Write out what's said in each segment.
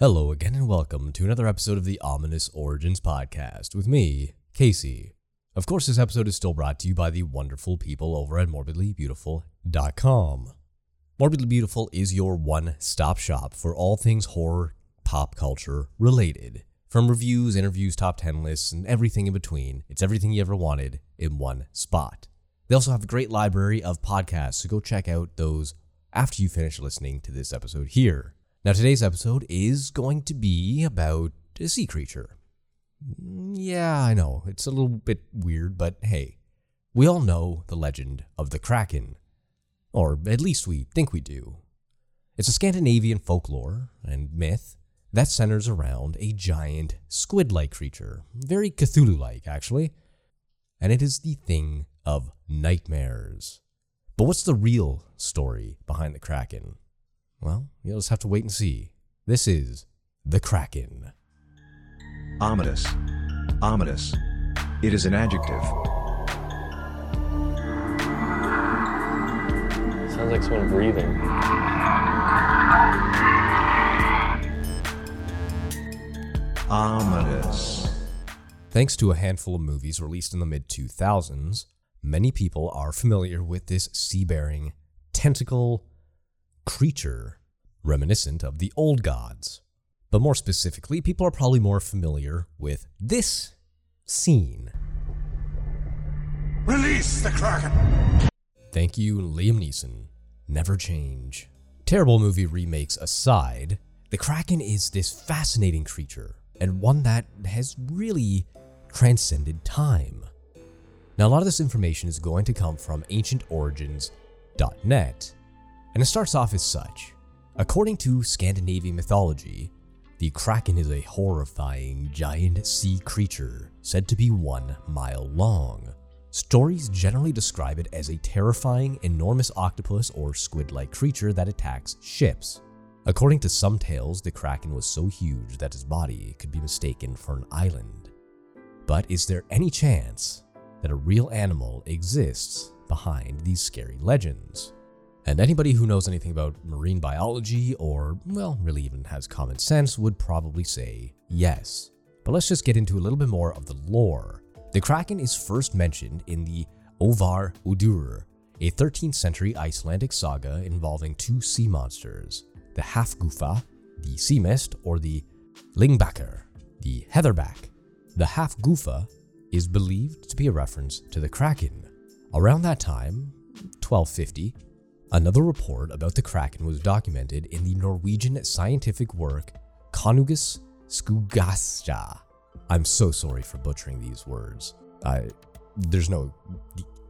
Hello again, and welcome to another episode of the Ominous Origins podcast with me, Casey. Of course, this episode is still brought to you by the wonderful people over at morbidlybeautiful.com. Morbidly Beautiful is your one stop shop for all things horror, pop culture related. From reviews, interviews, top 10 lists, and everything in between, it's everything you ever wanted in one spot. They also have a great library of podcasts, so go check out those after you finish listening to this episode here. Now, today's episode is going to be about a sea creature. Mm, Yeah, I know, it's a little bit weird, but hey, we all know the legend of the Kraken. Or at least we think we do. It's a Scandinavian folklore and myth that centers around a giant squid like creature, very Cthulhu like, actually. And it is the thing of nightmares. But what's the real story behind the Kraken? Well, you'll just have to wait and see. This is the Kraken. Ominous. Ominous. It is an adjective. Sounds like someone breathing. Ominous. Thanks to a handful of movies released in the mid 2000s, many people are familiar with this sea bearing tentacle creature reminiscent of the old gods. But more specifically, people are probably more familiar with this scene. Release the Kraken! Thank you, Liam Neeson. Never change. Terrible movie remakes aside, the Kraken is this fascinating creature, and one that has really transcended time. Now, a lot of this information is going to come from ancientorigins.net, and it starts off as such. According to Scandinavian mythology, the Kraken is a horrifying giant sea creature said to be one mile long. Stories generally describe it as a terrifying, enormous octopus or squid like creature that attacks ships. According to some tales, the Kraken was so huge that his body could be mistaken for an island. But is there any chance that a real animal exists behind these scary legends? And anybody who knows anything about marine biology or, well, really even has common sense would probably say yes. But let's just get into a little bit more of the lore. The Kraken is first mentioned in the Ovar Udur, a 13th century Icelandic saga involving two sea monsters, the Hafgufa, the sea mist, or the Lyngbakr, the heatherback. The Hafgufa is believed to be a reference to the Kraken. Around that time, 1250, Another report about the Kraken was documented in the Norwegian scientific work Konugus Skugastja. I'm so sorry for butchering these words. I there's no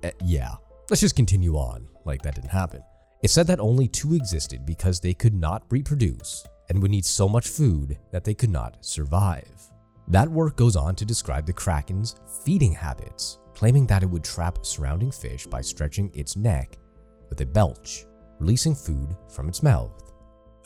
uh, yeah. Let's just continue on like that didn't happen. It said that only two existed because they could not reproduce and would need so much food that they could not survive. That work goes on to describe the Kraken's feeding habits, claiming that it would trap surrounding fish by stretching its neck with a belch, releasing food from its mouth.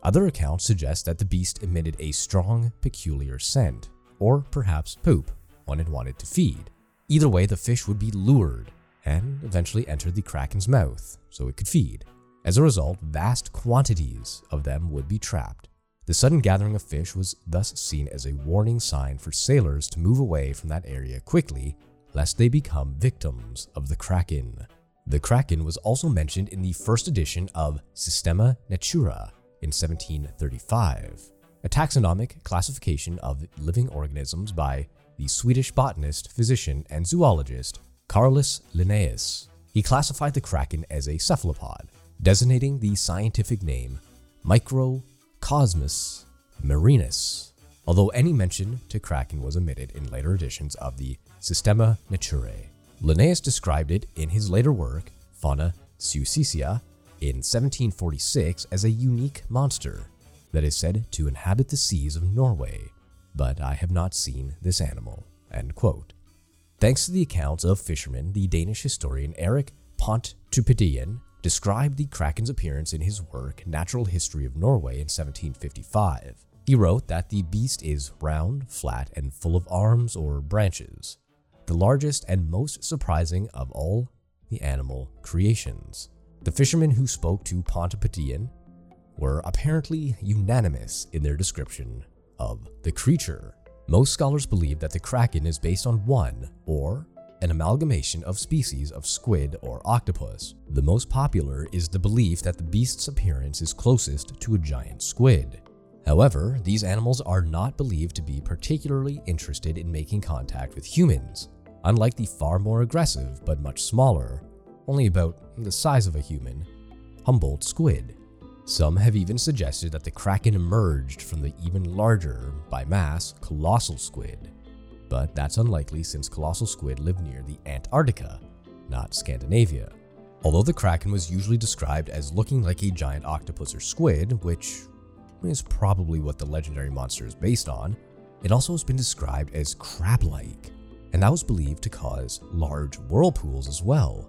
Other accounts suggest that the beast emitted a strong, peculiar scent, or perhaps poop, when it wanted to feed. Either way, the fish would be lured and eventually enter the kraken's mouth so it could feed. As a result, vast quantities of them would be trapped. The sudden gathering of fish was thus seen as a warning sign for sailors to move away from that area quickly, lest they become victims of the kraken. The Kraken was also mentioned in the first edition of Systema Naturae in 1735, a taxonomic classification of living organisms by the Swedish botanist, physician, and zoologist Carolus Linnaeus. He classified the Kraken as a cephalopod, designating the scientific name Microcosmus marinus, although any mention to Kraken was omitted in later editions of the Systema Naturae. Linnaeus described it in his later work, Fauna Suecica, in 1746 as a unique monster that is said to inhabit the seas of Norway, but I have not seen this animal. Thanks to the accounts of fishermen, the Danish historian Erik Pontoppidan described the Kraken's appearance in his work Natural History of Norway in 1755. He wrote that the beast is round, flat, and full of arms or branches the largest and most surprising of all the animal creations. The fishermen who spoke to Pontoppidan were apparently unanimous in their description of the creature. Most scholars believe that the kraken is based on one or an amalgamation of species of squid or octopus. The most popular is the belief that the beast's appearance is closest to a giant squid. However, these animals are not believed to be particularly interested in making contact with humans, unlike the far more aggressive but much smaller, only about the size of a human, Humboldt squid. Some have even suggested that the kraken emerged from the even larger, by mass, colossal squid, but that's unlikely since colossal squid live near the Antarctica, not Scandinavia. Although the kraken was usually described as looking like a giant octopus or squid, which is probably what the legendary monster is based on, it also has been described as crab like, and that was believed to cause large whirlpools as well.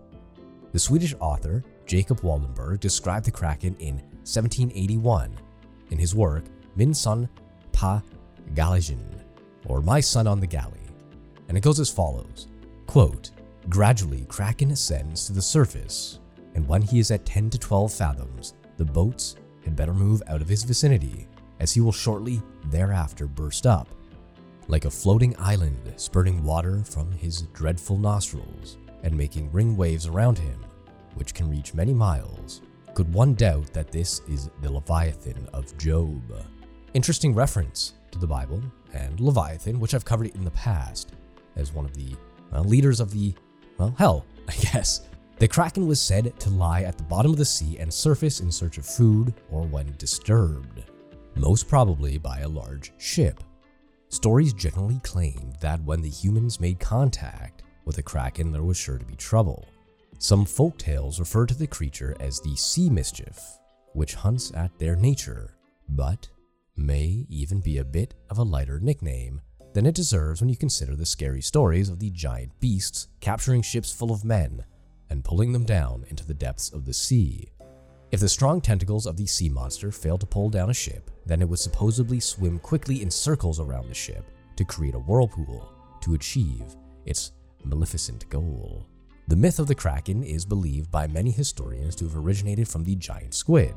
The Swedish author Jacob Wallenberg described the kraken in 1781 in his work Min son på Galgen, or My Son on the Galley, and it goes as follows quote, Gradually, Kraken ascends to the surface, and when he is at 10 to 12 fathoms, the boats had better move out of his vicinity, as he will shortly thereafter burst up, like a floating island spurting water from his dreadful nostrils and making ring waves around him, which can reach many miles. Could one doubt that this is the Leviathan of Job? Interesting reference to the Bible and Leviathan, which I've covered in the past as one of the well, leaders of the, well, hell, I guess. The Kraken was said to lie at the bottom of the sea and surface in search of food or when disturbed, most probably by a large ship. Stories generally claimed that when the humans made contact with the Kraken, there was sure to be trouble. Some folk tales refer to the creature as the sea mischief, which hunts at their nature, but may even be a bit of a lighter nickname than it deserves when you consider the scary stories of the giant beasts capturing ships full of men and pulling them down into the depths of the sea. If the strong tentacles of the sea monster failed to pull down a ship, then it would supposedly swim quickly in circles around the ship to create a whirlpool to achieve its maleficent goal. The myth of the Kraken is believed by many historians to have originated from the giant squid,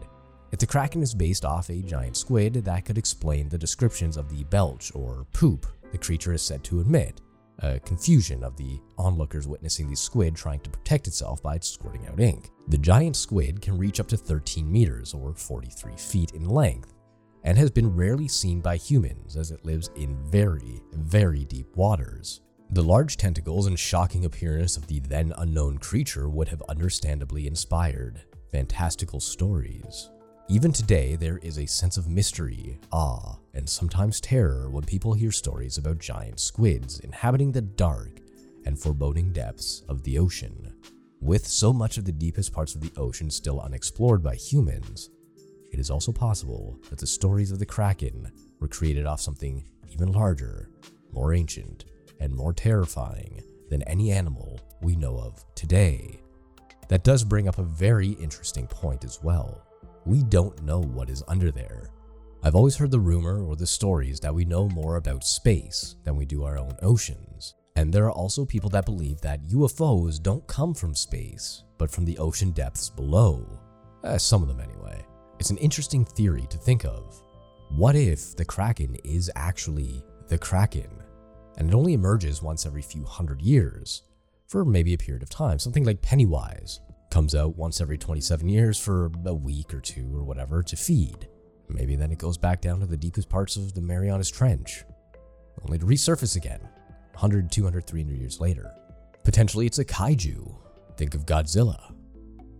if the Kraken is based off a giant squid, that could explain the descriptions of the belch or poop the creature is said to emit, a confusion of the onlookers witnessing the squid trying to protect itself by squirting out ink. The giant squid can reach up to 13 meters or 43 feet in length and has been rarely seen by humans as it lives in very, very deep waters. The large tentacles and shocking appearance of the then unknown creature would have understandably inspired fantastical stories. Even today, there is a sense of mystery, awe, and sometimes terror when people hear stories about giant squids inhabiting the dark and foreboding depths of the ocean. With so much of the deepest parts of the ocean still unexplored by humans, it is also possible that the stories of the Kraken were created off something even larger, more ancient, and more terrifying than any animal we know of today. That does bring up a very interesting point as well we don't know what is under there. I've always heard the rumor or the stories that we know more about space than we do our own oceans. And there are also people that believe that UFOs don't come from space, but from the ocean depths below. Eh, some of them, anyway. It's an interesting theory to think of. What if the Kraken is actually the Kraken, and it only emerges once every few hundred years, for maybe a period of time, something like Pennywise, comes out once every 27 years for a week or two or whatever to feed. Maybe then it goes back down to the deepest parts of the Marianas Trench, only to resurface again 100, 200, 300 years later. Potentially it's a kaiju. Think of Godzilla.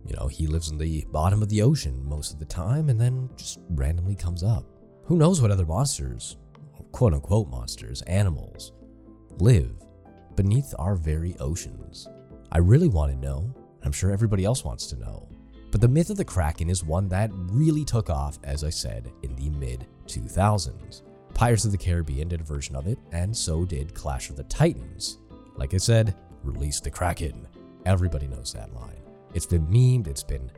You know, he lives in the bottom of the ocean most of the time and then just randomly comes up. Who knows what other monsters, quote unquote monsters, animals, live beneath our very oceans? I really want to know I'm sure everybody else wants to know. But the myth of the Kraken is one that really took off, as I said, in the mid 2000s. Pirates of the Caribbean did a version of it, and so did Clash of the Titans. Like I said, release the Kraken. Everybody knows that line. It's been memed, it's been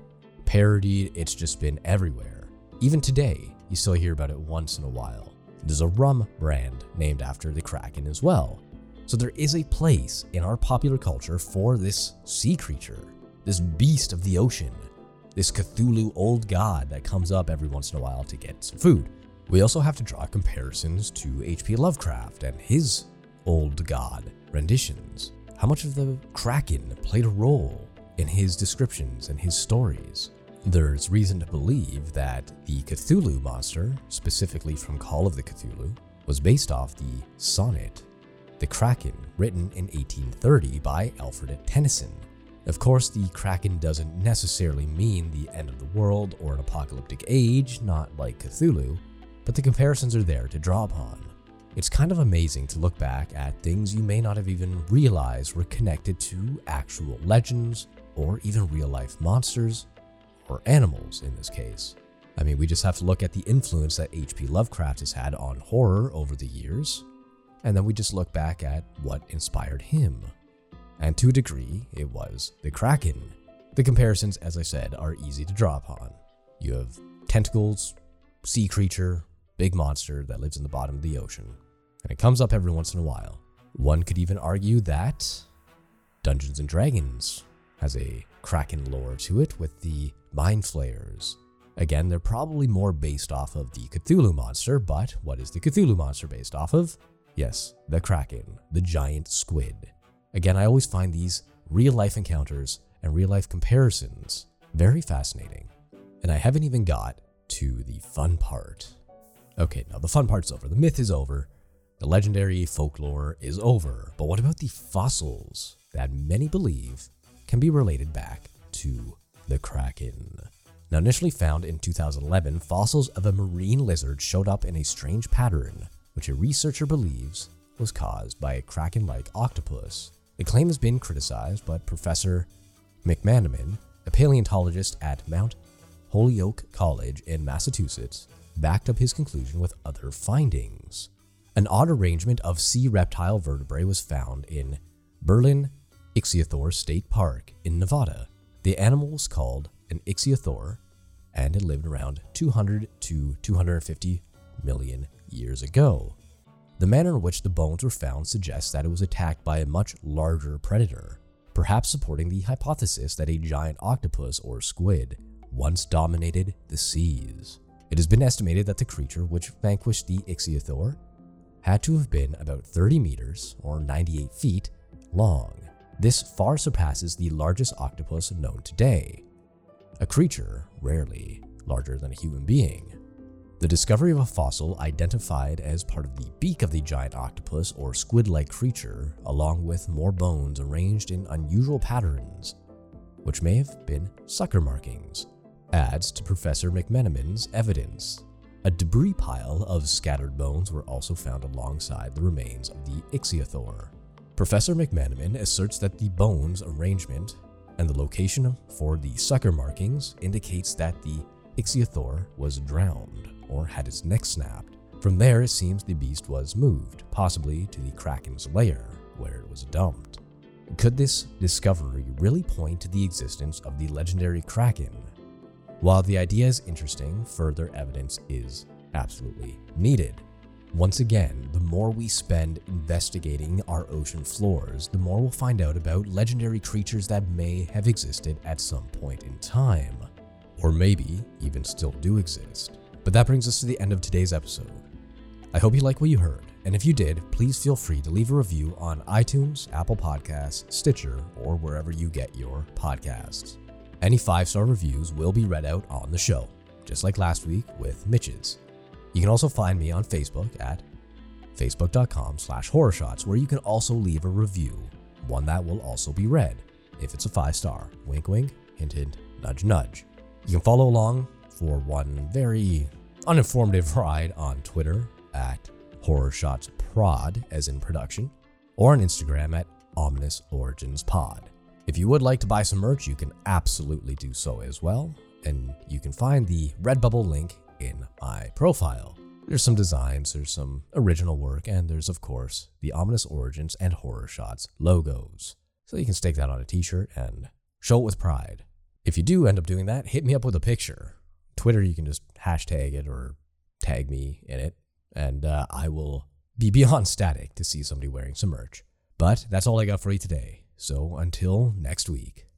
parodied, it's just been everywhere. Even today, you still hear about it once in a while. There's a rum brand named after the Kraken as well. So there is a place in our popular culture for this sea creature this beast of the ocean, this Cthulhu old god that comes up every once in a while to get some food. We also have to draw comparisons to H.P. Lovecraft and his old god renditions. How much of the Kraken played a role in his descriptions and his stories? There's reason to believe that the Cthulhu monster, specifically from Call of the Cthulhu, was based off the sonnet, The Kraken, written in 1830 by Alfred Tennyson. Of course, the Kraken doesn't necessarily mean the end of the world or an apocalyptic age, not like Cthulhu, but the comparisons are there to draw upon. It's kind of amazing to look back at things you may not have even realized were connected to actual legends or even real life monsters or animals in this case. I mean, we just have to look at the influence that H.P. Lovecraft has had on horror over the years, and then we just look back at what inspired him. And to a degree, it was the Kraken. The comparisons, as I said, are easy to draw upon. You have tentacles, sea creature, big monster that lives in the bottom of the ocean, and it comes up every once in a while. One could even argue that Dungeons and Dragons has a Kraken lore to it with the Mind Flayers. Again, they're probably more based off of the Cthulhu monster, but what is the Cthulhu monster based off of? Yes, the Kraken, the giant squid. Again, I always find these real life encounters and real life comparisons very fascinating. And I haven't even got to the fun part. Okay, now the fun part's over. The myth is over. The legendary folklore is over. But what about the fossils that many believe can be related back to the Kraken? Now, initially found in 2011, fossils of a marine lizard showed up in a strange pattern, which a researcher believes was caused by a kraken like octopus. The claim has been criticized, but Professor McMenamin, a paleontologist at Mount Holyoke College in Massachusetts, backed up his conclusion with other findings. An odd arrangement of sea reptile vertebrae was found in Berlin Ichthyosaur State Park in Nevada. The animal was called an ichthyosaur, and it lived around 200 to 250 million years ago. The manner in which the bones were found suggests that it was attacked by a much larger predator, perhaps supporting the hypothesis that a giant octopus or squid once dominated the seas. It has been estimated that the creature which vanquished the ichthyosaur had to have been about 30 meters or 98 feet long. This far surpasses the largest octopus known today, a creature rarely larger than a human being. The discovery of a fossil identified as part of the beak of the giant octopus or squid like creature, along with more bones arranged in unusual patterns, which may have been sucker markings, adds to Professor McMenamin's evidence. A debris pile of scattered bones were also found alongside the remains of the ichthyosaur. Professor McMenamin asserts that the bones arrangement and the location for the sucker markings indicates that the ichthyosaur was drowned or had its neck snapped. From there, it seems the beast was moved, possibly to the Kraken's lair, where it was dumped. Could this discovery really point to the existence of the legendary Kraken? While the idea is interesting, further evidence is absolutely needed. Once again, the more we spend investigating our ocean floors, the more we'll find out about legendary creatures that may have existed at some point in time, or maybe even still do exist. But that brings us to the end of today's episode. I hope you like what you heard, and if you did, please feel free to leave a review on iTunes, Apple Podcasts, Stitcher, or wherever you get your podcasts. Any five star reviews will be read out on the show, just like last week with Mitch's. You can also find me on Facebook at facebook.com slash horrorshots, where you can also leave a review, one that will also be read if it's a five star. Wink, wink, hint, hint, nudge, nudge. You can follow along for one very uninformative ride on Twitter at horrorshotsprod, as in production, or on Instagram at ominous origins pod. If you would like to buy some merch, you can absolutely do so as well, and you can find the Redbubble link in my profile. There's some designs, there's some original work, and there's, of course, the Ominous Origins and Horror Shots logos. So you can stake that on a t shirt and show it with pride. If you do end up doing that, hit me up with a picture. Twitter, you can just hashtag it or tag me in it, and uh, I will be beyond static to see somebody wearing some merch. But that's all I got for you today. So until next week.